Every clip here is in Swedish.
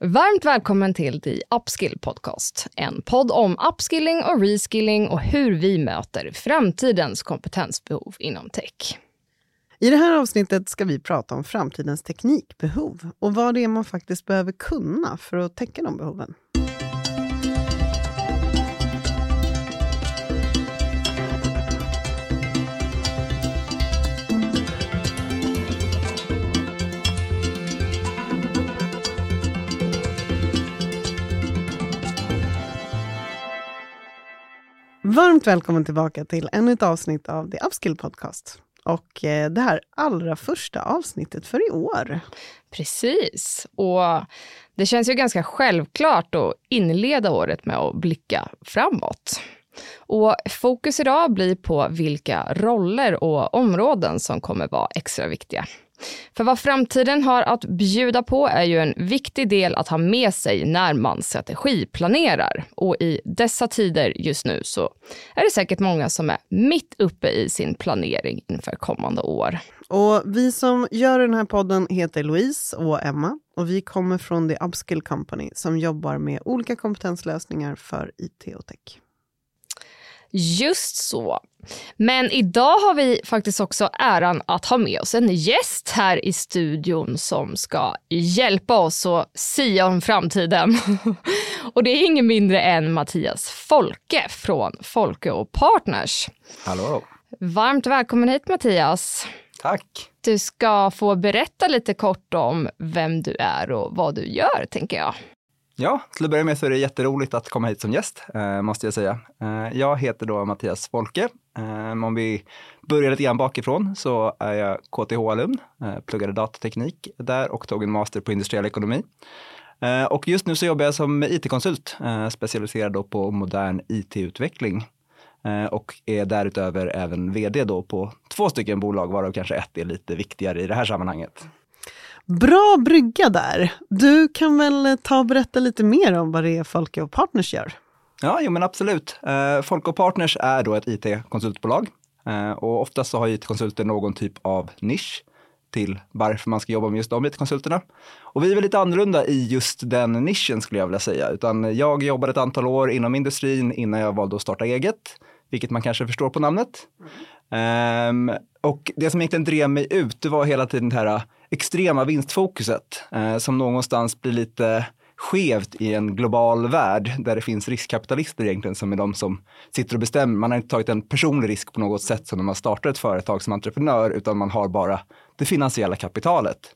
Varmt välkommen till The Upskill Podcast. En podd om upskilling och reskilling och hur vi möter framtidens kompetensbehov inom tech. I det här avsnittet ska vi prata om framtidens teknikbehov och vad det är man faktiskt behöver kunna för att täcka de behoven. Varmt välkommen tillbaka till ännu ett avsnitt av The Upskill Podcast. Och eh, det här allra första avsnittet för i år. Precis. Och det känns ju ganska självklart att inleda året med att blicka framåt. Och fokus idag blir på vilka roller och områden som kommer vara extra viktiga. För vad framtiden har att bjuda på är ju en viktig del att ha med sig när man strategiplanerar. Och i dessa tider just nu så är det säkert många som är mitt uppe i sin planering inför kommande år. Och vi som gör den här podden heter Louise och Emma och vi kommer från The Upskill Company som jobbar med olika kompetenslösningar för IT och tech. Just så. Men idag har vi faktiskt också äran att ha med oss en gäst här i studion som ska hjälpa oss att sia om framtiden. och det är ingen mindre än Mattias Folke från Folke och Partners. Hallå. Varmt välkommen hit Mattias. Tack. Du ska få berätta lite kort om vem du är och vad du gör, tänker jag. Ja, till att börja med så är det jätteroligt att komma hit som gäst, eh, måste jag säga. Eh, jag heter då Mattias Folke. Um, om vi börjar lite grann bakifrån så är jag KTH-alumn, uh, eh, pluggade datateknik där och tog en master på industriell ekonomi. Uh, och just nu så jobbar jag som IT-konsult, uh, specialiserad då på modern IT-utveckling ehm, och är därutöver även vd då på två stycken bolag, varav kanske ett är lite viktigare i det här sammanhanget. Bra brygga där. Du kan väl eh, ta och berätta lite mer om vad det är Folke och Partners gör? Ja, jo, men absolut. Eh, Folk och Partners är då ett IT-konsultbolag eh, och oftast så har IT-konsulter någon typ av nisch till varför man ska jobba med just de IT-konsulterna. Och vi är väl lite annorlunda i just den nischen skulle jag vilja säga, utan jag jobbade ett antal år inom industrin innan jag valde att starta eget, vilket man kanske förstår på namnet. Mm. Um, och det som egentligen drev mig ut, det var hela tiden det här eh, extrema vinstfokuset eh, som någonstans blir lite skevt i en global värld där det finns riskkapitalister egentligen som är de som sitter och bestämmer. Man har inte tagit en personlig risk på något sätt som när man startar ett företag som entreprenör utan man har bara det finansiella kapitalet.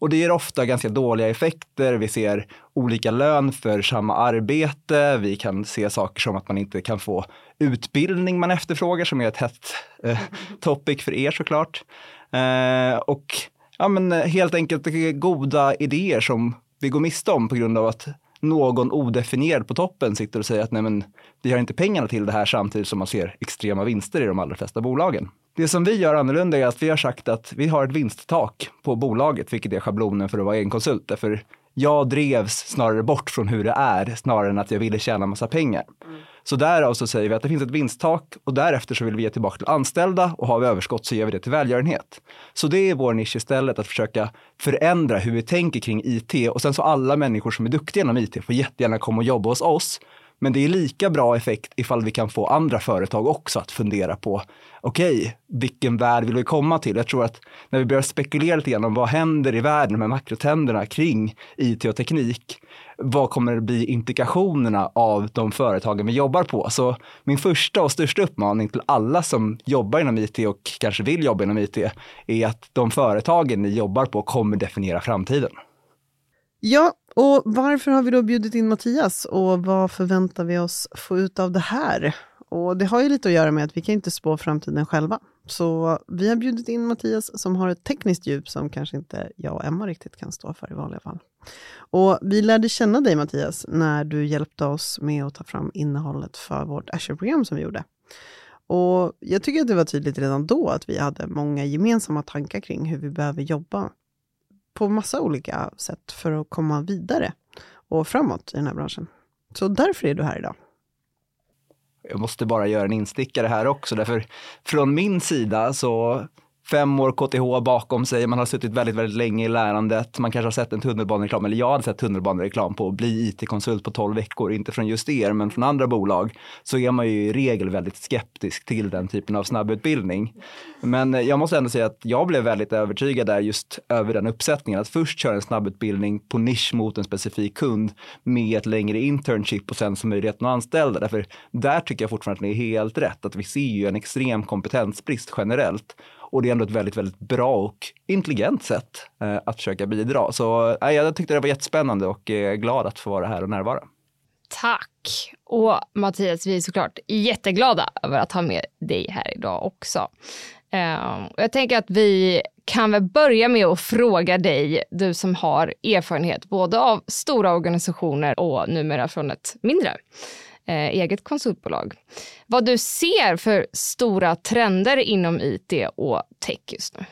Och det ger ofta ganska dåliga effekter. Vi ser olika lön för samma arbete. Vi kan se saker som att man inte kan få utbildning man efterfrågar som är ett hett eh, topic för er såklart. Eh, och ja, men eh, helt enkelt goda idéer som vi går miste om på grund av att någon odefinierad på toppen sitter och säger att nej men, vi har inte pengarna till det här samtidigt som man ser extrema vinster i de allra flesta bolagen. Det som vi gör annorlunda är att vi har sagt att vi har ett vinsttak på bolaget, vilket är schablonen för att vara egenkonsult. Därför jag drevs snarare bort från hur det är, snarare än att jag ville tjäna massa pengar. Mm. Så därav så säger vi att det finns ett vinsttak och därefter så vill vi ge tillbaka till anställda och har vi överskott så ger vi det till välgörenhet. Så det är vår nisch istället, att försöka förändra hur vi tänker kring IT och sen så alla människor som är duktiga inom IT får jättegärna komma och jobba hos oss men det är lika bra effekt ifall vi kan få andra företag också att fundera på, okej, okay, vilken värld vill vi komma till? Jag tror att när vi börjar spekulera lite grann om vad händer i världen med makrotrenderna kring IT och teknik, vad kommer det bli implikationerna av de företagen vi jobbar på? Så min första och största uppmaning till alla som jobbar inom IT och kanske vill jobba inom IT är att de företagen ni jobbar på kommer definiera framtiden. Ja, och varför har vi då bjudit in Mattias och vad förväntar vi oss få ut av det här? Och det har ju lite att göra med att vi kan inte spå framtiden själva. Så vi har bjudit in Mattias som har ett tekniskt djup som kanske inte jag och Emma riktigt kan stå för i vanliga fall. Och vi lärde känna dig Mattias när du hjälpte oss med att ta fram innehållet för vårt Azure-program som vi gjorde. Och jag tycker att det var tydligt redan då att vi hade många gemensamma tankar kring hur vi behöver jobba på massa olika sätt för att komma vidare och framåt i den här branschen. Så därför är du här idag. Jag måste bara göra en instickare här också, därför från min sida så fem år KTH bakom sig, man har suttit väldigt, väldigt länge i lärandet, man kanske har sett en tunnelbanereklam, eller jag hade sett tunnelbanereklam på bli IT-konsult på 12 veckor, inte från just er, men från andra bolag, så är man ju i regel väldigt skeptisk till den typen av snabbutbildning. Men eh, jag måste ändå säga att jag blev väldigt övertygad där just över den uppsättningen, att först köra en snabbutbildning på nisch mot en specifik kund med ett längre internship och sen som möjlighet att anställda. Därför där tycker jag fortfarande att ni är helt rätt, att vi ser ju en extrem kompetensbrist generellt. Och det är ändå ett väldigt, väldigt bra och intelligent sätt eh, att försöka bidra. Så eh, jag tyckte det var jättespännande och är glad att få vara här och närvara. Tack! Och Mattias, vi är såklart jätteglada över att ha med dig här idag också. Ehm, jag tänker att vi kan väl börja med att fråga dig, du som har erfarenhet både av stora organisationer och numera från ett mindre Eh, eget konsultbolag. Vad du ser för stora trender inom IT och tech just nu?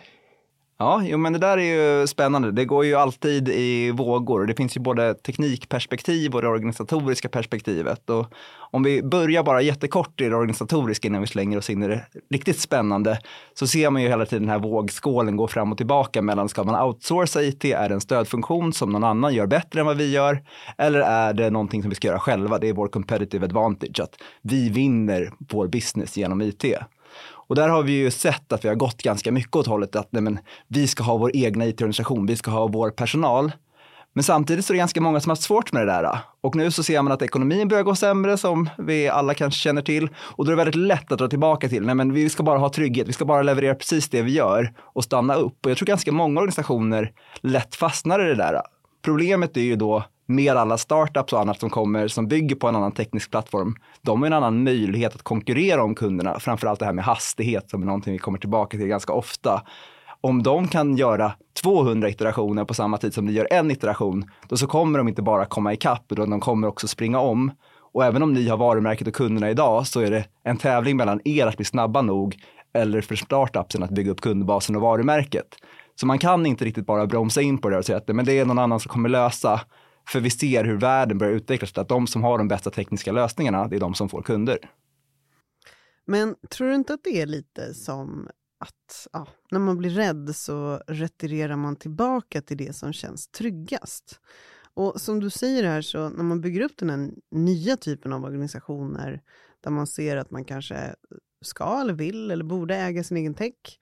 Ja, jo, men det där är ju spännande. Det går ju alltid i vågor. Det finns ju både teknikperspektiv och det organisatoriska perspektivet. Och om vi börjar bara jättekort i det organisatoriska innan vi slänger oss in i det riktigt spännande, så ser man ju hela tiden den här vågskålen gå fram och tillbaka mellan ska man outsourca IT, är det en stödfunktion som någon annan gör bättre än vad vi gör? Eller är det någonting som vi ska göra själva? Det är vår competitive advantage, att vi vinner vår business genom IT. Och där har vi ju sett att vi har gått ganska mycket åt hållet att nej men, vi ska ha vår egna IT-organisation, vi ska ha vår personal. Men samtidigt så är det ganska många som har haft svårt med det där. Och nu så ser man att ekonomin börjar gå sämre som vi alla kanske känner till. Och då är det väldigt lätt att dra tillbaka till, nej men vi ska bara ha trygghet, vi ska bara leverera precis det vi gör och stanna upp. Och jag tror ganska många organisationer lätt fastnar i det där. Problemet är ju då med alla startups och annat som kommer som bygger på en annan teknisk plattform. De har en annan möjlighet att konkurrera om kunderna, framförallt det här med hastighet som är någonting vi kommer tillbaka till ganska ofta. Om de kan göra 200 iterationer på samma tid som de gör en iteration, då så kommer de inte bara komma ikapp, utan de kommer också springa om. Och även om ni har varumärket och kunderna idag så är det en tävling mellan er att bli snabba nog eller för startupsen att bygga upp kundbasen och varumärket. Så man kan inte riktigt bara bromsa in på det och säga att men det är någon annan som kommer lösa. För vi ser hur världen börjar utvecklas, att de som har de bästa tekniska lösningarna, det är de som får kunder. Men tror du inte att det är lite som att ja, när man blir rädd så retirerar man tillbaka till det som känns tryggast? Och som du säger här, så när man bygger upp den här nya typen av organisationer där man ser att man kanske ska eller vill eller borde äga sin egen tech,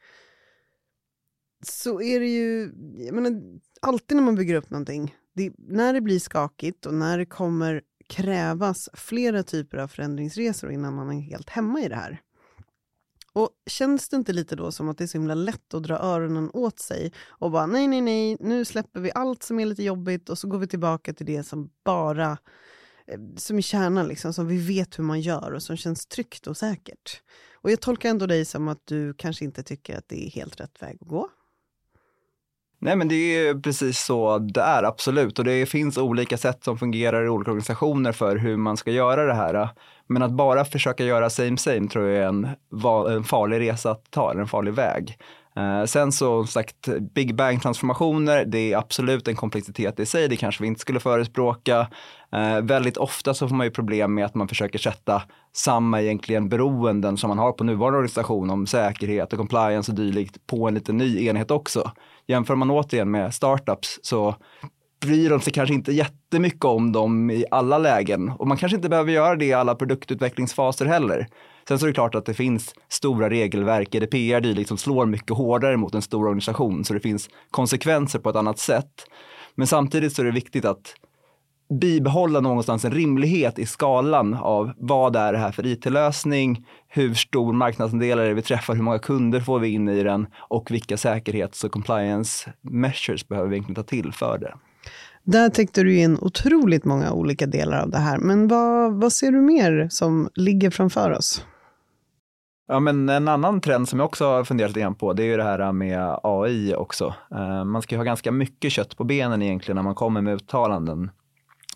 så är det ju, jag menar, alltid när man bygger upp någonting, det, när det blir skakigt och när det kommer krävas flera typer av förändringsresor innan man är helt hemma i det här. Och Känns det inte lite då som att det är så himla lätt att dra öronen åt sig och bara nej, nej, nej, nu släpper vi allt som är lite jobbigt och så går vi tillbaka till det som bara eh, som är kärnan, liksom, som vi vet hur man gör och som känns tryggt och säkert. Och jag tolkar ändå dig som att du kanske inte tycker att det är helt rätt väg att gå. Nej, men det är precis så det är, absolut. Och det finns olika sätt som fungerar i olika organisationer för hur man ska göra det här. Men att bara försöka göra same same tror jag är en, en farlig resa att ta, eller en farlig väg. Eh, sen så sagt, Big Bang-transformationer, det är absolut en komplexitet i sig, det kanske vi inte skulle förespråka. Eh, väldigt ofta så får man ju problem med att man försöker sätta samma egentligen beroenden som man har på nuvarande organisation om säkerhet och compliance och dylikt på en lite ny enhet också. Jämför man återigen med startups så bryr de sig kanske inte jättemycket om dem i alla lägen och man kanske inte behöver göra det i alla produktutvecklingsfaser heller. Sen så är det klart att det finns stora regelverk, GDPR det som liksom slår mycket hårdare mot en stor organisation så det finns konsekvenser på ett annat sätt. Men samtidigt så är det viktigt att bibehålla någonstans en rimlighet i skalan av vad är det här för it-lösning, hur stor marknadsandel är det vi träffar, hur många kunder får vi in i den och vilka säkerhets och compliance measures behöver vi egentligen ta till för det. Där täckte du in otroligt många olika delar av det här, men vad, vad ser du mer som ligger framför oss? Ja, men en annan trend som jag också har funderat lite grann på, det är ju det här med AI också. Eh, man ska ju ha ganska mycket kött på benen egentligen när man kommer med uttalanden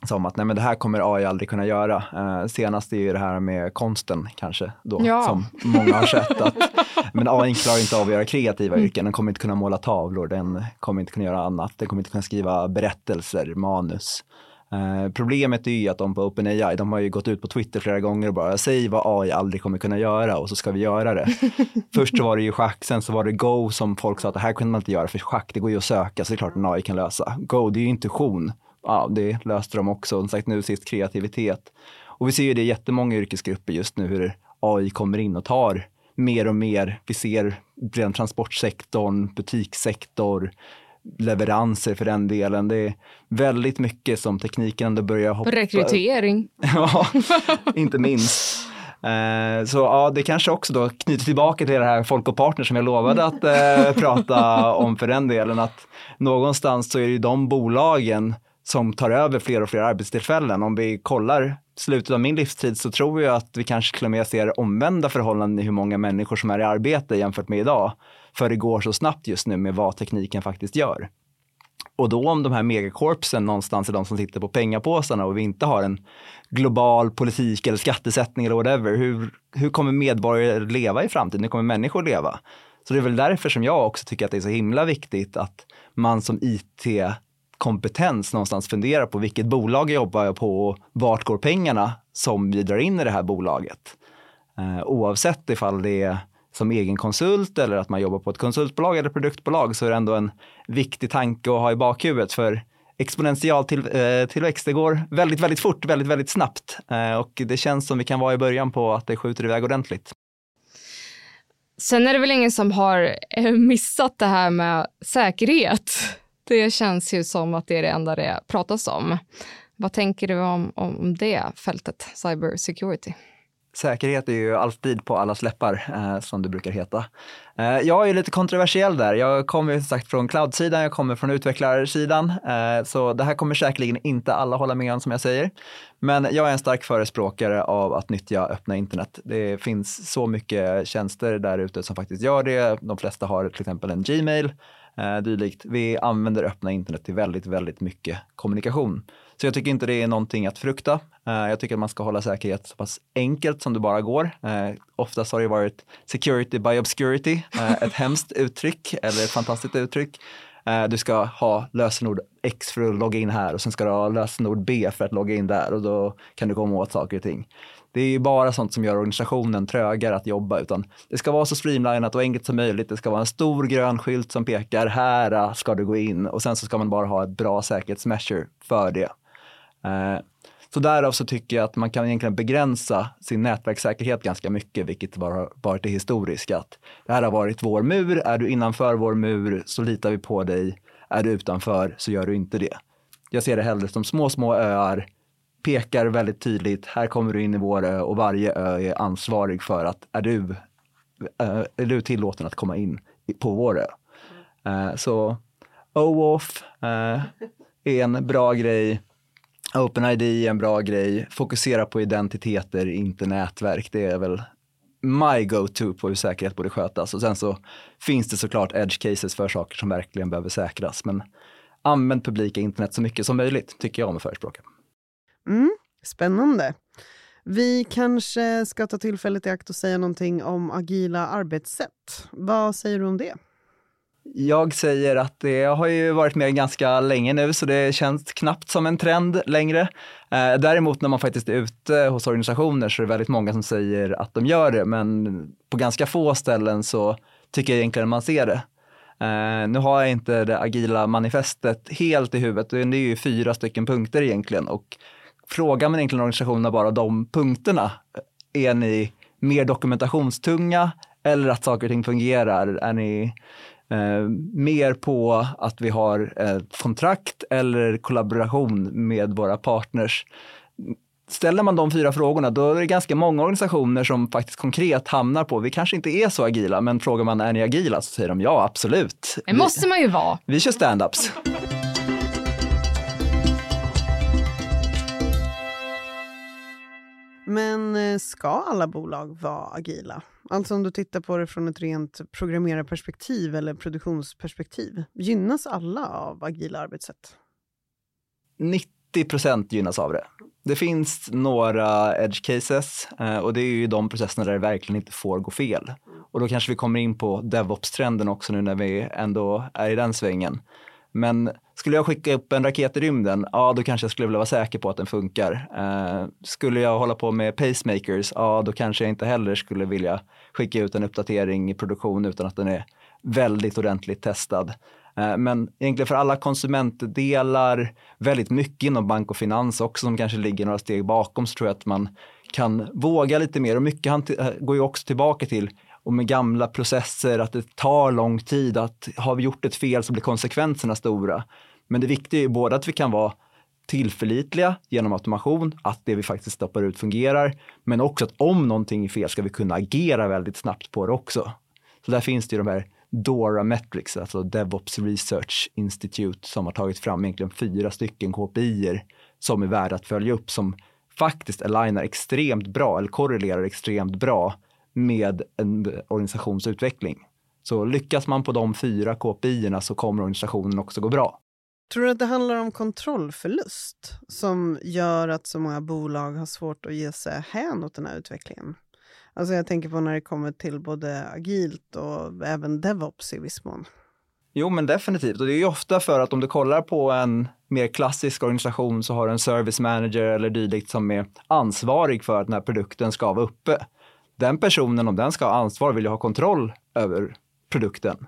som att nej men det här kommer AI aldrig kunna göra. Eh, senast är ju det här med konsten kanske då, ja. som många har sett. Att, men AI klarar inte av att göra kreativa mm. yrken, den kommer inte kunna måla tavlor, den kommer inte kunna göra annat, den kommer inte kunna skriva berättelser, manus. Eh, problemet är ju att de på OpenAI, de har ju gått ut på Twitter flera gånger och bara säg vad AI aldrig kommer kunna göra och så ska vi göra det. Först så var det ju schack, sen så var det Go som folk sa att det här kunde man inte göra för schack, det går ju att söka så det är klart en AI kan lösa. Go, det är ju intuition. Ja, det löste de också. Som sagt nu sist kreativitet. Och vi ser ju det i jättemånga yrkesgrupper just nu hur AI kommer in och tar mer och mer. Vi ser redan transportsektorn, butikssektor, leveranser för den delen. Det är väldigt mycket som tekniken ändå börjar hoppa. Rekrytering. ja, inte minst. Eh, så ja, det kanske också då knyter tillbaka till det här Folk och Partner som jag lovade att eh, prata om för den delen. Att någonstans så är det ju de bolagen som tar över fler och fler arbetstillfällen. Om vi kollar slutet av min livstid så tror jag att vi kanske till och med ser omvända förhållanden i hur många människor som är i arbete jämfört med idag. För det går så snabbt just nu med vad tekniken faktiskt gör. Och då om de här megakorpsen någonstans är de som sitter på pengapåsarna och vi inte har en global politik eller skattesättning eller whatever, hur, hur kommer medborgare leva i framtiden? Hur kommer människor leva? Så det är väl därför som jag också tycker att det är så himla viktigt att man som IT kompetens någonstans funderar på vilket bolag jobbar jag på och vart går pengarna som vi drar in i det här bolaget. Eh, oavsett ifall det är som egen konsult eller att man jobbar på ett konsultbolag eller produktbolag så är det ändå en viktig tanke att ha i bakhuvudet för exponential till, eh, tillväxt, det går väldigt, väldigt fort, väldigt, väldigt snabbt eh, och det känns som vi kan vara i början på att det skjuter iväg ordentligt. Sen är det väl ingen som har eh, missat det här med säkerhet. Det känns ju som att det är det enda det pratas om. Vad tänker du om, om det fältet, cyber security? Säkerhet är ju alltid på allas läppar, eh, som det brukar heta. Eh, jag är lite kontroversiell där. Jag kommer som sagt från cloud-sidan, jag kommer från utvecklarsidan, eh, så det här kommer säkerligen inte alla hålla med om som jag säger. Men jag är en stark förespråkare av att nyttja öppna internet. Det finns så mycket tjänster där ute som faktiskt gör det. De flesta har till exempel en Gmail, eh, dylikt. Vi använder öppna internet till väldigt, väldigt mycket kommunikation. Så jag tycker inte det är någonting att frukta. Eh, jag tycker att man ska hålla säkerhet så pass enkelt som det bara går. Eh, oftast har det varit security by obscurity, eh, ett hemskt uttryck eller ett fantastiskt uttryck. Eh, du ska ha lösenord X för att logga in här och sen ska du ha lösenord B för att logga in där och då kan du komma åt saker och ting. Det är ju bara sånt som gör organisationen trögare att jobba, utan det ska vara så streamlinat och enkelt som möjligt. Det ska vara en stor grön skylt som pekar här ah, ska du gå in och sen så ska man bara ha ett bra säkerhetsmeasure för det. Eh, så därav så tycker jag att man kan egentligen begränsa sin nätverkssäkerhet ganska mycket, vilket har varit det historiska. Att det här har varit vår mur, är du innanför vår mur så litar vi på dig, är du utanför så gör du inte det. Jag ser det hellre som små, små öar, pekar väldigt tydligt, här kommer du in i vår ö och varje ö är ansvarig för att är du, är du tillåten att komma in på vår ö. Eh, så OAuth eh, är en bra grej OpenID är en bra grej. Fokusera på identiteter, inte nätverk. Det är väl my go-to på hur säkerhet borde skötas. Och sen så finns det såklart edge cases för saker som verkligen behöver säkras. Men använd publika internet så mycket som möjligt, tycker jag om att förespråka. Mm, spännande. Vi kanske ska ta tillfället i akt och säga någonting om agila arbetssätt. Vad säger du om det? Jag säger att det har ju varit med ganska länge nu, så det känns knappt som en trend längre. Eh, däremot när man faktiskt är ute hos organisationer så är det väldigt många som säger att de gör det, men på ganska få ställen så tycker jag egentligen man ser det. Eh, nu har jag inte det agila manifestet helt i huvudet, det är ju fyra stycken punkter egentligen och frågar man egentligen organisationerna bara de punkterna, är ni mer dokumentationstunga eller att saker och ting fungerar? Är ni Eh, mer på att vi har ett kontrakt eller kollaboration med våra partners. Ställer man de fyra frågorna, då är det ganska många organisationer som faktiskt konkret hamnar på, vi kanske inte är så agila, men frågar man är ni agila så säger de ja, absolut. Det måste man ju vara. Vi kör stand-ups. Men eh, ska alla bolag vara agila? Alltså om du tittar på det från ett rent programmerarperspektiv eller produktionsperspektiv. Gynnas alla av agila arbetssätt? 90 procent gynnas av det. Det finns några edge cases eh, och det är ju de processerna där det verkligen inte får gå fel. Och då kanske vi kommer in på DevOps-trenden också nu när vi ändå är i den svängen. Men skulle jag skicka upp en raket i rymden, ja då kanske jag skulle vilja vara säker på att den funkar. Eh, skulle jag hålla på med pacemakers, ja då kanske jag inte heller skulle vilja skicka ut en uppdatering i produktion utan att den är väldigt ordentligt testad. Eh, men egentligen för alla konsumentdelar, väldigt mycket inom bank och finans också som kanske ligger några steg bakom så tror jag att man kan våga lite mer och mycket eh, går ju också tillbaka till och med gamla processer, att det tar lång tid, att har vi gjort ett fel så blir konsekvenserna stora. Men det viktiga är ju både att vi kan vara tillförlitliga genom automation, att det vi faktiskt stoppar ut fungerar, men också att om någonting är fel ska vi kunna agera väldigt snabbt på det också. Så där finns det ju de här Dora Metrics, alltså DevOps Research Institute, som har tagit fram egentligen fyra stycken KPI som är värda att följa upp, som faktiskt alignar extremt bra, eller korrelerar extremt bra med en organisations utveckling. Så lyckas man på de fyra KPI så kommer organisationen också gå bra. Tror du att det handlar om kontrollförlust som gör att så många bolag har svårt att ge sig hän åt den här utvecklingen? Alltså jag tänker på när det kommer till både agilt och även DevOps i viss mån. Jo, men definitivt. Och det är ju ofta för att om du kollar på en mer klassisk organisation så har du en service manager eller dylikt som är ansvarig för att den här produkten ska vara uppe. Den personen, om den ska ha ansvar, vill ju ha kontroll över produkten.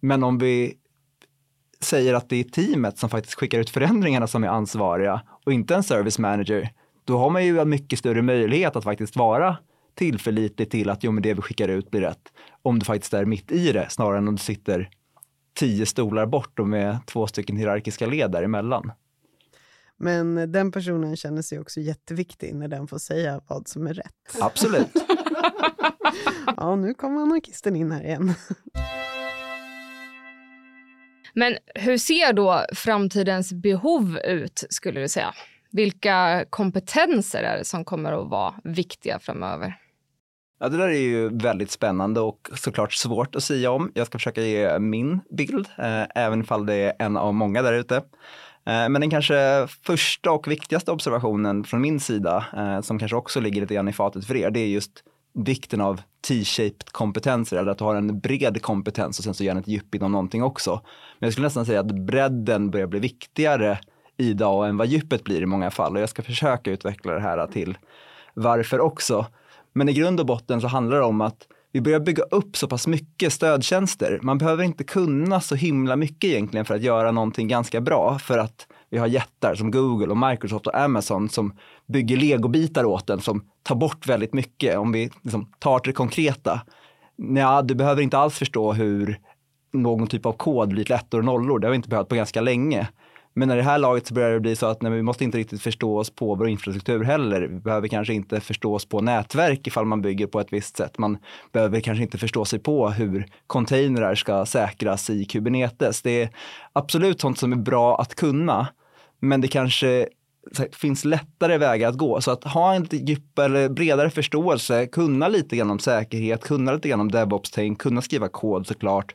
Men om vi säger att det är teamet som faktiskt skickar ut förändringarna som är ansvariga och inte en service manager, då har man ju en mycket större möjlighet att faktiskt vara tillförlitlig till att jo, men det vi skickar ut blir rätt. Om du faktiskt är mitt i det, snarare än om du sitter tio stolar bort och med två stycken hierarkiska led däremellan. Men den personen känner sig också jätteviktig när den får säga vad som är rätt. Absolut. ja, nu kommer anarkisten in här igen. Men hur ser då framtidens behov ut, skulle du säga? Vilka kompetenser är det som kommer att vara viktiga framöver? Ja, det där är ju väldigt spännande och såklart svårt att säga om. Jag ska försöka ge min bild, eh, även ifall det är en av många där ute. Eh, men den kanske första och viktigaste observationen från min sida, eh, som kanske också ligger lite grann i fatet för er, det är just vikten av T-shaped kompetenser, eller att du har en bred kompetens och sen så gärna ett djup inom någonting också. Men jag skulle nästan säga att bredden börjar bli viktigare idag än vad djupet blir i många fall och jag ska försöka utveckla det här till varför också. Men i grund och botten så handlar det om att vi börjar bygga upp så pass mycket stödtjänster. Man behöver inte kunna så himla mycket egentligen för att göra någonting ganska bra. För att vi har jättar som Google och Microsoft och Amazon som bygger legobitar åt en som tar bort väldigt mycket. Om vi liksom tar till det konkreta. Ja, du behöver inte alls förstå hur någon typ av kod blir till ettor och nollor. Det har vi inte behövt på ganska länge. Men i det här laget så börjar det bli så att nej, vi måste inte riktigt förstå oss på vår infrastruktur heller. Vi behöver kanske inte förstå oss på nätverk ifall man bygger på ett visst sätt. Man behöver kanske inte förstå sig på hur containrar ska säkras i Kubernetes. Det är absolut sånt som är bra att kunna, men det kanske finns lättare vägar att gå. Så att ha en lite djupare eller bredare förståelse, kunna lite grann om säkerhet, kunna lite grann om DevOps-tänk, kunna skriva kod såklart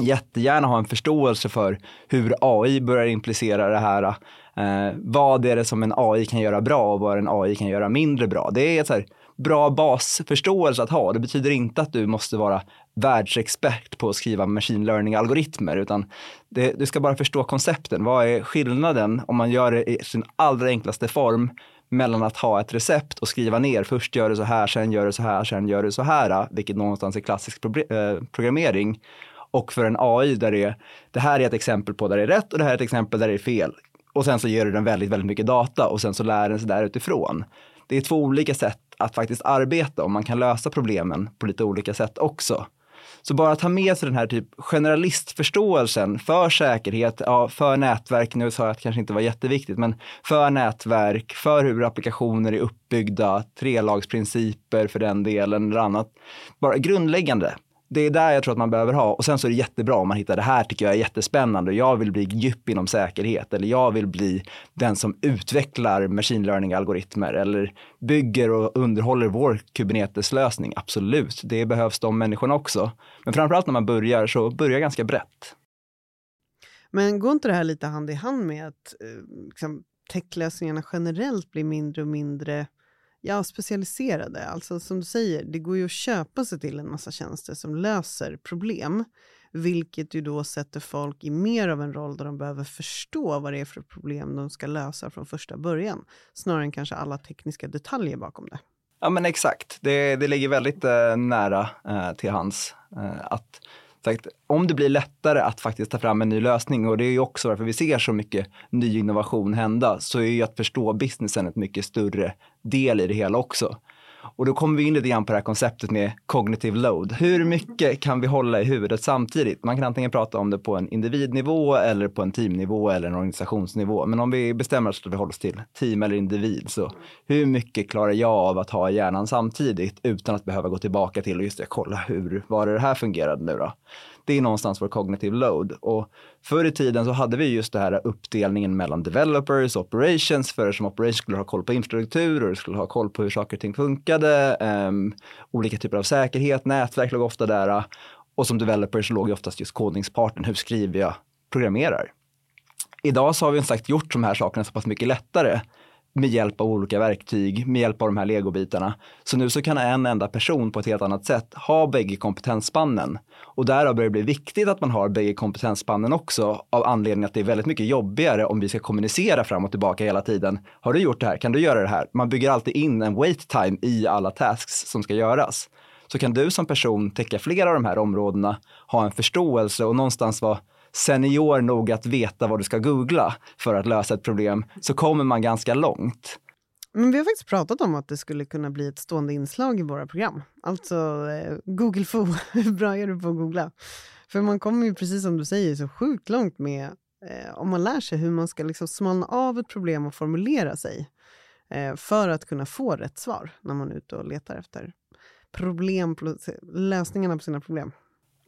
jättegärna ha en förståelse för hur AI börjar implicera det här. Eh, vad är det som en AI kan göra bra och vad en AI kan göra mindre bra? Det är ett så här bra basförståelse att ha. Det betyder inte att du måste vara världsexpert på att skriva machine learning-algoritmer, utan det, du ska bara förstå koncepten. Vad är skillnaden om man gör det i sin allra enklaste form mellan att ha ett recept och skriva ner, först gör du så här, sen gör du så här, sen gör du så här, vilket någonstans är klassisk eh, programmering och för en AI där det är, det här är ett exempel på där det är rätt och det här är ett exempel där det är fel. Och sen så ger du den väldigt, väldigt mycket data och sen så lär den sig där utifrån. Det är två olika sätt att faktiskt arbeta och man kan lösa problemen på lite olika sätt också. Så bara ta med sig den här typ generalistförståelsen för säkerhet, ja, för nätverk, nu sa jag att det kanske inte var jätteviktigt, men för nätverk, för hur applikationer är uppbyggda, trelagsprinciper för den delen eller annat. Bara grundläggande det är där jag tror att man behöver ha. Och sen så är det jättebra om man hittar det här tycker jag är jättespännande. och Jag vill bli djup inom säkerhet eller jag vill bli den som utvecklar machine learning-algoritmer eller bygger och underhåller vår Kubernetes-lösning. Absolut, det behövs de människorna också. Men framförallt när man börjar så börja ganska brett. Men går inte det här lite hand i hand med att eh, liksom, techlösningarna generellt blir mindre och mindre Ja, specialiserade. Alltså som du säger, det går ju att köpa sig till en massa tjänster som löser problem. vilket ju då sätter folk i mer av en roll där de behöver förstå vad det är för problem de ska lösa från första början, snarare än kanske alla tekniska detaljer bakom det. Ja men exakt, det, det ligger väldigt eh, nära eh, till hans. Eh, att sagt, om det blir lättare att faktiskt ta fram en ny lösning och det är ju också varför vi ser så mycket ny innovation hända, så är ju att förstå businessen ett mycket större del i det hela också. Och då kommer vi in lite grann på det här konceptet med cognitive load. Hur mycket kan vi hålla i huvudet samtidigt? Man kan antingen prata om det på en individnivå eller på en teamnivå eller en organisationsnivå. Men om vi bestämmer oss att vi håller oss till team eller individ, så hur mycket klarar jag av att ha i hjärnan samtidigt utan att behöva gå tillbaka till och just det, kolla hur var det här fungerade nu då? Det är någonstans vår cognitive load. Och förr i tiden så hade vi just det här uppdelningen mellan developers och operations, för som operations skulle ha koll på infrastruktur och skulle ha koll på hur saker och ting funkade. Um, olika typer av säkerhet, nätverk låg ofta där. Och som developers låg ju oftast just kodningsparten, hur skriver jag, programmerar. Idag så har vi som sagt gjort de här sakerna så pass mycket lättare med hjälp av olika verktyg, med hjälp av de här legobitarna. Så nu så kan en enda person på ett helt annat sätt ha bägge kompetensspannen. Och därav börjar det bli viktigt att man har bägge kompetensspannen också av anledning att det är väldigt mycket jobbigare om vi ska kommunicera fram och tillbaka hela tiden. Har du gjort det här? Kan du göra det här? Man bygger alltid in en wait time i alla tasks som ska göras. Så kan du som person täcka flera av de här områdena, ha en förståelse och någonstans vara senior nog att veta vad du ska googla för att lösa ett problem, så kommer man ganska långt. Men vi har faktiskt pratat om att det skulle kunna bli ett stående inslag i våra program. Alltså eh, Google Fo, hur bra är du på att googla? För man kommer ju precis som du säger så sjukt långt med eh, om man lär sig hur man ska liksom smalna av ett problem och formulera sig eh, för att kunna få rätt svar när man är ute och letar efter problem, lösningarna på sina problem.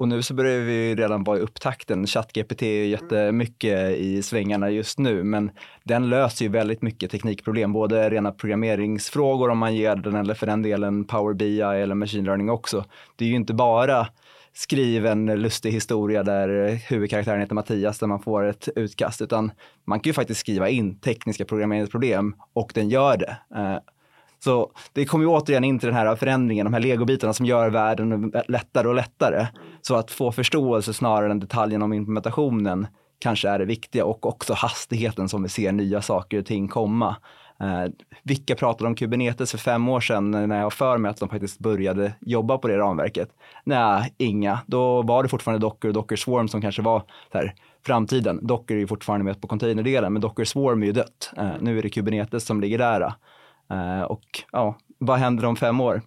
Och nu så börjar vi redan vara i upptakten. ChatGPT är jättemycket i svängarna just nu, men den löser ju väldigt mycket teknikproblem, både rena programmeringsfrågor om man ger den eller för den delen Power BI eller machine learning också. Det är ju inte bara skriven lustig historia där huvudkaraktären heter Mattias där man får ett utkast, utan man kan ju faktiskt skriva in tekniska programmeringsproblem och den gör det. Eh, så det kommer ju återigen in till den här förändringen, de här legobitarna som gör världen lättare och lättare. Så att få förståelse snarare än detaljen om implementationen kanske är det viktiga och också hastigheten som vi ser nya saker och ting komma. Eh, vilka pratade om Kubernetes för fem år sedan när jag har för mig att de faktiskt började jobba på det ramverket? Nej, inga. Då var det fortfarande Docker och Docker Swarm som kanske var här, framtiden. Docker är ju fortfarande med på containerdelen, men Docker Swarm är ju dött. Eh, nu är det Kubernetes som ligger där. Eh, och ja, vad händer om fem år?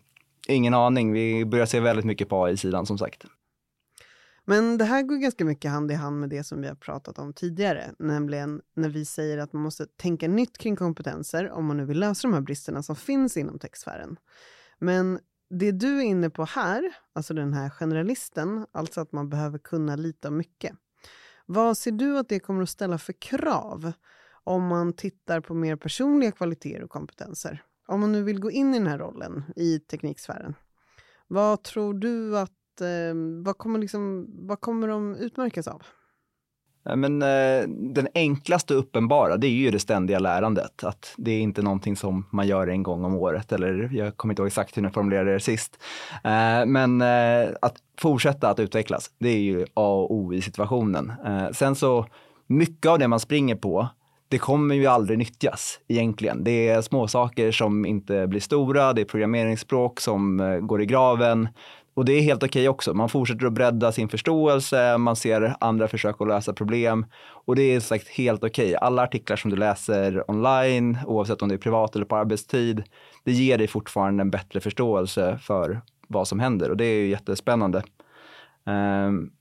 Ingen aning. Vi börjar se väldigt mycket på AI-sidan som sagt. Men det här går ganska mycket hand i hand med det som vi har pratat om tidigare, nämligen när vi säger att man måste tänka nytt kring kompetenser om man nu vill lösa de här bristerna som finns inom textsfären. Men det du är inne på här, alltså den här generalisten, alltså att man behöver kunna lite av mycket. Vad ser du att det kommer att ställa för krav om man tittar på mer personliga kvaliteter och kompetenser. Om man nu vill gå in i den här rollen i tekniksfären. Vad tror du att, eh, vad, kommer liksom, vad kommer de utmärkas av? Men, eh, den enklaste och uppenbara, det är ju det ständiga lärandet. Att det är inte någonting som man gör en gång om året, eller jag kommer inte ihåg exakt hur jag formulerade det sist. Eh, men eh, att fortsätta att utvecklas, det är ju A och O i situationen. Eh, sen så, mycket av det man springer på det kommer ju aldrig nyttjas egentligen. Det är små saker som inte blir stora, det är programmeringsspråk som eh, går i graven. Och det är helt okej okay också. Man fortsätter att bredda sin förståelse, man ser andra försök att lösa problem. Och det är sagt helt okej. Okay. Alla artiklar som du läser online, oavsett om det är privat eller på arbetstid, det ger dig fortfarande en bättre förståelse för vad som händer och det är ju jättespännande. Um,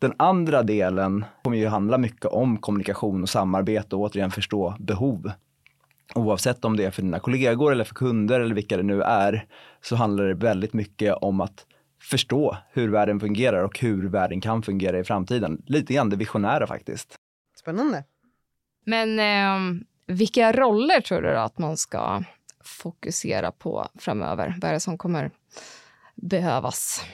den andra delen kommer ju handla mycket om kommunikation och samarbete och återigen förstå behov. Oavsett om det är för dina kollegor eller för kunder eller vilka det nu är, så handlar det väldigt mycket om att förstå hur världen fungerar och hur världen kan fungera i framtiden. Lite grann det visionära faktiskt. Spännande. Men eh, vilka roller tror du att man ska fokusera på framöver? Vad är det som kommer behövas?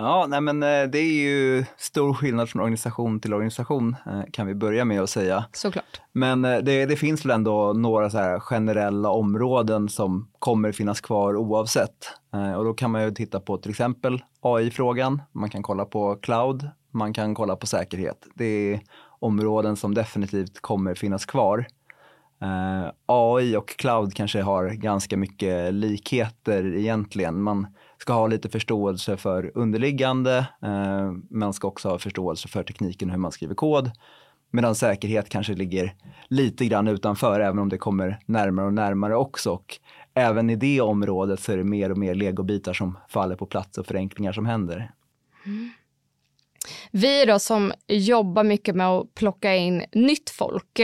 Ja, nej men eh, det är ju stor skillnad från organisation till organisation eh, kan vi börja med att säga. Såklart. Men eh, det, det finns väl ändå några så generella områden som kommer finnas kvar oavsett. Och då kan man ju titta på till exempel AI-frågan. Man kan kolla på cloud Man kan kolla på säkerhet. Det är områden som definitivt kommer finnas kvar. AI och cloud kanske har ganska mycket likheter egentligen. Man ska ha lite förståelse för underliggande, eh, men ska också ha förståelse för tekniken och hur man skriver kod. Medan säkerhet kanske ligger lite grann utanför, även om det kommer närmare och närmare också. Och även i det området så är det mer och mer legobitar som faller på plats och förenklingar som händer. Mm. Vi då som jobbar mycket med att plocka in nytt folk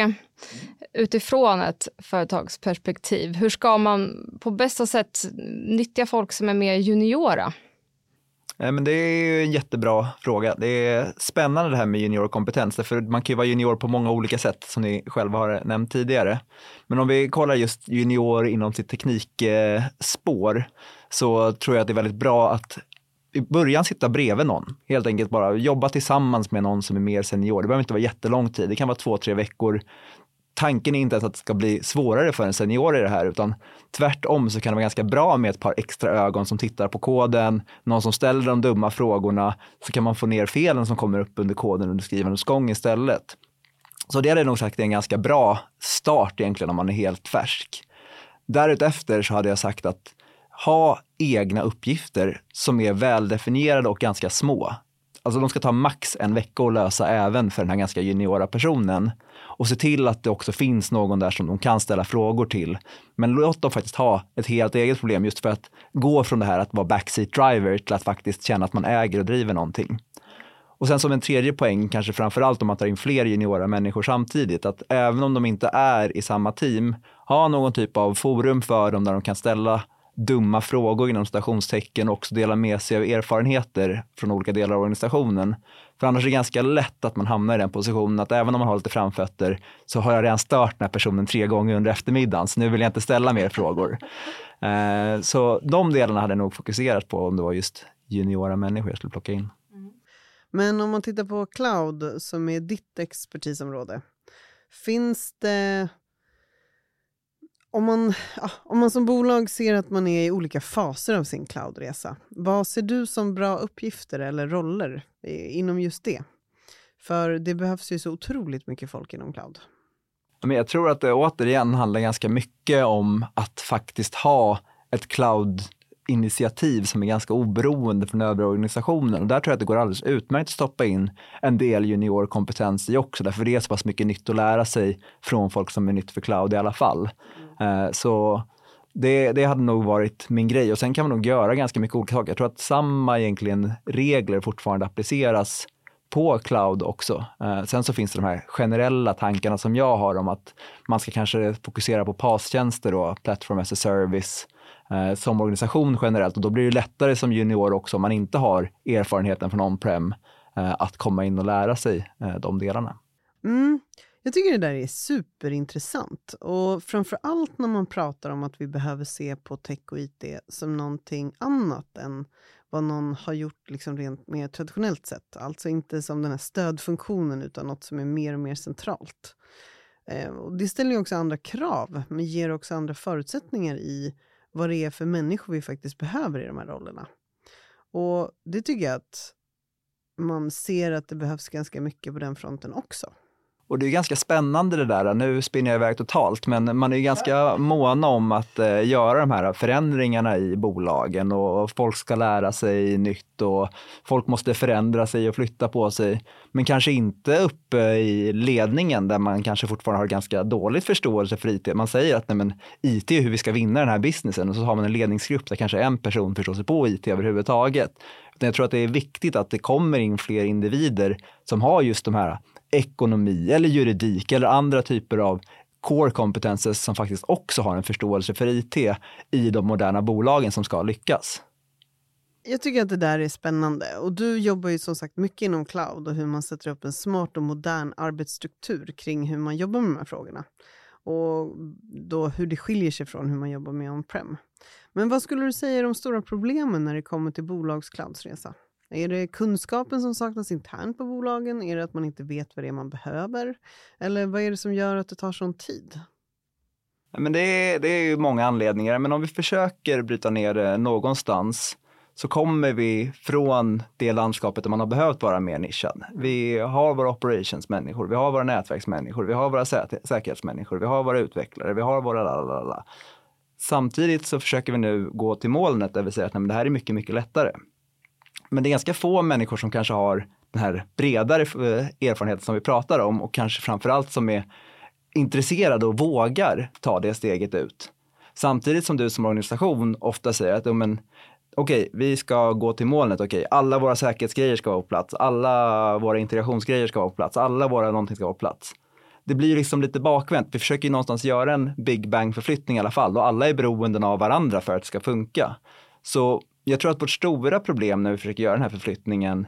utifrån ett företagsperspektiv, hur ska man på bästa sätt nyttja folk som är mer juniora? Eh, men det är en jättebra fråga. Det är spännande det här med juniorkompetens, för man kan ju vara junior på många olika sätt som ni själva har nämnt tidigare. Men om vi kollar just junior inom sitt teknikspår så tror jag att det är väldigt bra att i början sitta bredvid någon. Helt enkelt bara jobba tillsammans med någon som är mer senior. Det behöver inte vara jättelång tid, det kan vara två, tre veckor. Tanken är inte ens att det ska bli svårare för en senior i det här, utan tvärtom så kan det vara ganska bra med ett par extra ögon som tittar på koden, någon som ställer de dumma frågorna, så kan man få ner felen som kommer upp under koden under skrivandets gång istället. Så det hade nog sagt är en ganska bra start egentligen om man är helt färsk. Därefter så hade jag sagt att ha egna uppgifter som är väldefinierade och ganska små. Alltså de ska ta max en vecka att lösa även för den här ganska juniora personen. Och se till att det också finns någon där som de kan ställa frågor till. Men låt dem faktiskt ha ett helt eget problem just för att gå från det här att vara backseat driver till att faktiskt känna att man äger och driver någonting. Och sen som en tredje poäng, kanske framför allt om man tar in fler juniora människor samtidigt, att även om de inte är i samma team, ha någon typ av forum för dem där de kan ställa dumma frågor inom stationstecken och också dela med sig av erfarenheter från olika delar av organisationen. För annars är det ganska lätt att man hamnar i den positionen att även om man har lite framfötter så har jag redan stört den här personen tre gånger under eftermiddagen så nu vill jag inte ställa mer frågor. Eh, så de delarna hade jag nog fokuserat på om det var just juniora människor jag skulle plocka in. Men om man tittar på cloud som är ditt expertisområde, finns det om man, om man som bolag ser att man är i olika faser av sin cloudresa, vad ser du som bra uppgifter eller roller inom just det? För det behövs ju så otroligt mycket folk inom cloud. Men jag tror att det återigen handlar ganska mycket om att faktiskt ha ett cloud initiativ som är ganska oberoende från övriga organisationen. Och där tror jag att det går alldeles utmärkt att stoppa in en del juniorkompetens i också, därför det är så pass mycket nytt att lära sig från folk som är nytt för cloud i alla fall. Eh, så det, det hade nog varit min grej och sen kan man nog göra ganska mycket olika saker. Jag tror att samma egentligen regler fortfarande appliceras på cloud också. Eh, sen så finns det de här generella tankarna som jag har om att man ska kanske fokusera på PAS-tjänster och Platform as a Service eh, som organisation generellt och då blir det lättare som junior också om man inte har erfarenheten från on-prem att komma in och lära sig de delarna. Mm. Jag tycker det där är superintressant och framför allt när man pratar om att vi behöver se på tech och IT som någonting annat än vad någon har gjort liksom rent mer traditionellt sett. Alltså inte som den här stödfunktionen utan något som är mer och mer centralt. Eh, och det ställer ju också andra krav, men ger också andra förutsättningar i vad det är för människor vi faktiskt behöver i de här rollerna. Och det tycker jag att man ser att det behövs ganska mycket på den fronten också. Och det är ganska spännande det där, nu spinner jag iväg totalt, men man är ganska måna om att eh, göra de här förändringarna i bolagen och folk ska lära sig nytt och folk måste förändra sig och flytta på sig. Men kanske inte uppe i ledningen där man kanske fortfarande har ganska dåligt förståelse för IT. Man säger att nej, men, IT är hur vi ska vinna den här businessen och så har man en ledningsgrupp där kanske en person förstår sig på IT överhuvudtaget. Jag tror att det är viktigt att det kommer in fler individer som har just de här ekonomi eller juridik eller andra typer av core competences som faktiskt också har en förståelse för IT i de moderna bolagen som ska lyckas. Jag tycker att det där är spännande. Och du jobbar ju som sagt mycket inom cloud och hur man sätter upp en smart och modern arbetsstruktur kring hur man jobbar med de här frågorna. Och då hur det skiljer sig från hur man jobbar med on-prem. Men vad skulle du säga är de stora problemen när det kommer till bolags cloudsresa? Är det kunskapen som saknas internt på bolagen? Är det att man inte vet vad det är man behöver? Eller vad är det som gör att det tar sån tid? Men det, är, det är ju många anledningar, men om vi försöker bryta ner det någonstans så kommer vi från det landskapet där man har behövt vara mer nischad. Vi har våra operationsmänniskor, vi har våra nätverksmänniskor, vi har våra sä säkerhetsmänniskor, vi har våra utvecklare, vi har våra lalala. Samtidigt så försöker vi nu gå till molnet där vi säger att nej, det här är mycket, mycket lättare. Men det är ganska få människor som kanske har den här bredare eh, erfarenheten som vi pratar om och kanske framförallt som är intresserade och vågar ta det steget ut. Samtidigt som du som organisation ofta säger att men, okej, vi ska gå till molnet, okej, alla våra säkerhetsgrejer ska vara på plats, alla våra integrationsgrejer ska vara på plats, alla våra någonting ska vara på plats. Det blir liksom lite bakvänt. Vi försöker ju någonstans göra en big bang förflyttning i alla fall och alla är beroende av varandra för att det ska funka. Så jag tror att vårt stora problem när vi försöker göra den här förflyttningen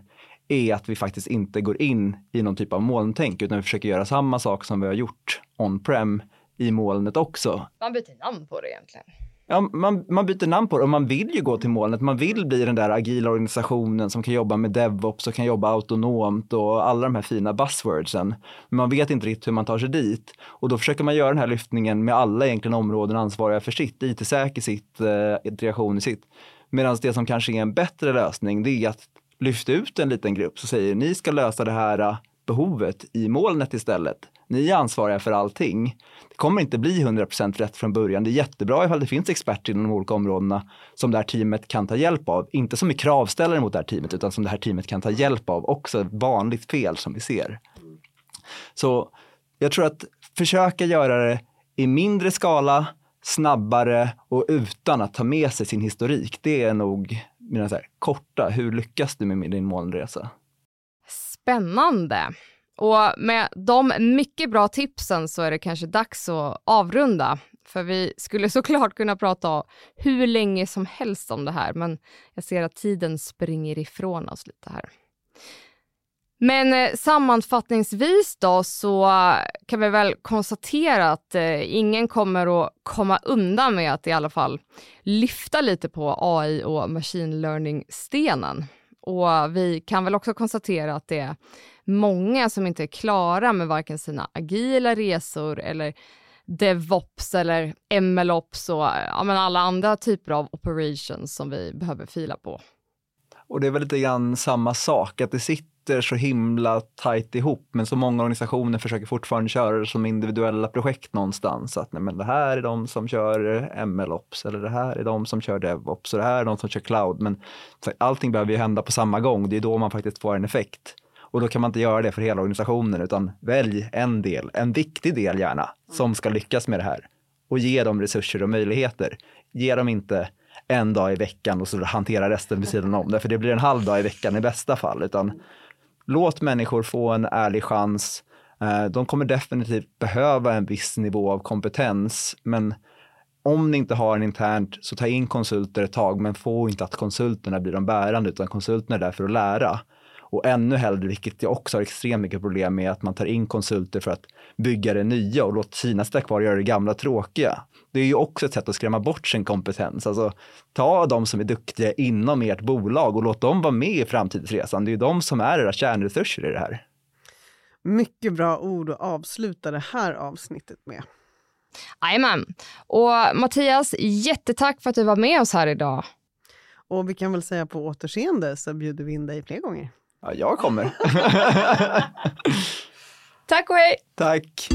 är att vi faktiskt inte går in i någon typ av molntänk utan vi försöker göra samma sak som vi har gjort on-prem i molnet också. Man byter namn på det egentligen. Ja, man, man byter namn på det och man vill ju gå till molnet. Man vill bli den där agila organisationen som kan jobba med DevOps och kan jobba autonomt och alla de här fina buzzwordsen. Men man vet inte riktigt hur man tar sig dit. Och då försöker man göra den här lyftningen med alla egentligen områden ansvariga för sitt. IT-säker sitt, eh, integration i sitt. Medan det som kanske är en bättre lösning, det är att lyfta ut en liten grupp som säger ni ska lösa det här äh, behovet i molnet istället. Ni är ansvariga för allting. Det kommer inte bli 100% rätt från början. Det är jättebra ifall det finns experter inom de olika områdena som det här teamet kan ta hjälp av. Inte som är kravställare mot det här teamet, utan som det här teamet kan ta hjälp av. Också ett vanligt fel som vi ser. Så jag tror att försöka göra det i mindre skala, snabbare och utan att ta med sig sin historik. Det är nog mina så här, korta, hur lyckas du med din molnresa? Spännande. Och med de mycket bra tipsen så är det kanske dags att avrunda. För vi skulle såklart kunna prata hur länge som helst om det här, men jag ser att tiden springer ifrån oss lite här. Men eh, sammanfattningsvis då så kan vi väl konstatera att eh, ingen kommer att komma undan med att i alla fall lyfta lite på AI och machine learning-stenen. Och vi kan väl också konstatera att det är många som inte är klara med varken sina agila resor eller DevOps eller MLOps och ja, men alla andra typer av operations som vi behöver fila på. Och det är väl lite grann samma sak, att det sitter sitter så himla tajt ihop, men så många organisationer försöker fortfarande köra det som individuella projekt någonstans. Att nej, men det här är de som kör MLOps eller det här är de som kör DevOps och det här är de som kör cloud. Men allting behöver ju hända på samma gång. Det är då man faktiskt får en effekt. Och då kan man inte göra det för hela organisationen, utan välj en del, en viktig del gärna, som ska lyckas med det här. Och ge dem resurser och möjligheter. Ge dem inte en dag i veckan och så hantera resten vid sidan om. Därför det blir en halv dag i veckan i bästa fall. Utan låt människor få en ärlig chans. Eh, de kommer definitivt behöva en viss nivå av kompetens, men om ni inte har en internt så ta in konsulter ett tag, men få inte att konsulterna blir de bärande, utan konsulterna är där för att lära. Och ännu hellre, vilket jag också har extremt mycket problem med, att man tar in konsulter för att bygga det nya och låta sina sitta kvar och göra det gamla tråkiga. Det är ju också ett sätt att skrämma bort sin kompetens. Alltså, ta de som är duktiga inom ert bolag och låt dem vara med i framtidsresan. Det är ju de som är era kärnresurser i det här. Mycket bra ord att avsluta det här avsnittet med. Jajamän. Och Mattias, jättetack för att du var med oss här idag. Och vi kan väl säga på återseende så bjuder vi in dig fler gånger. Ja, jag kommer. Tack och hej! Tack.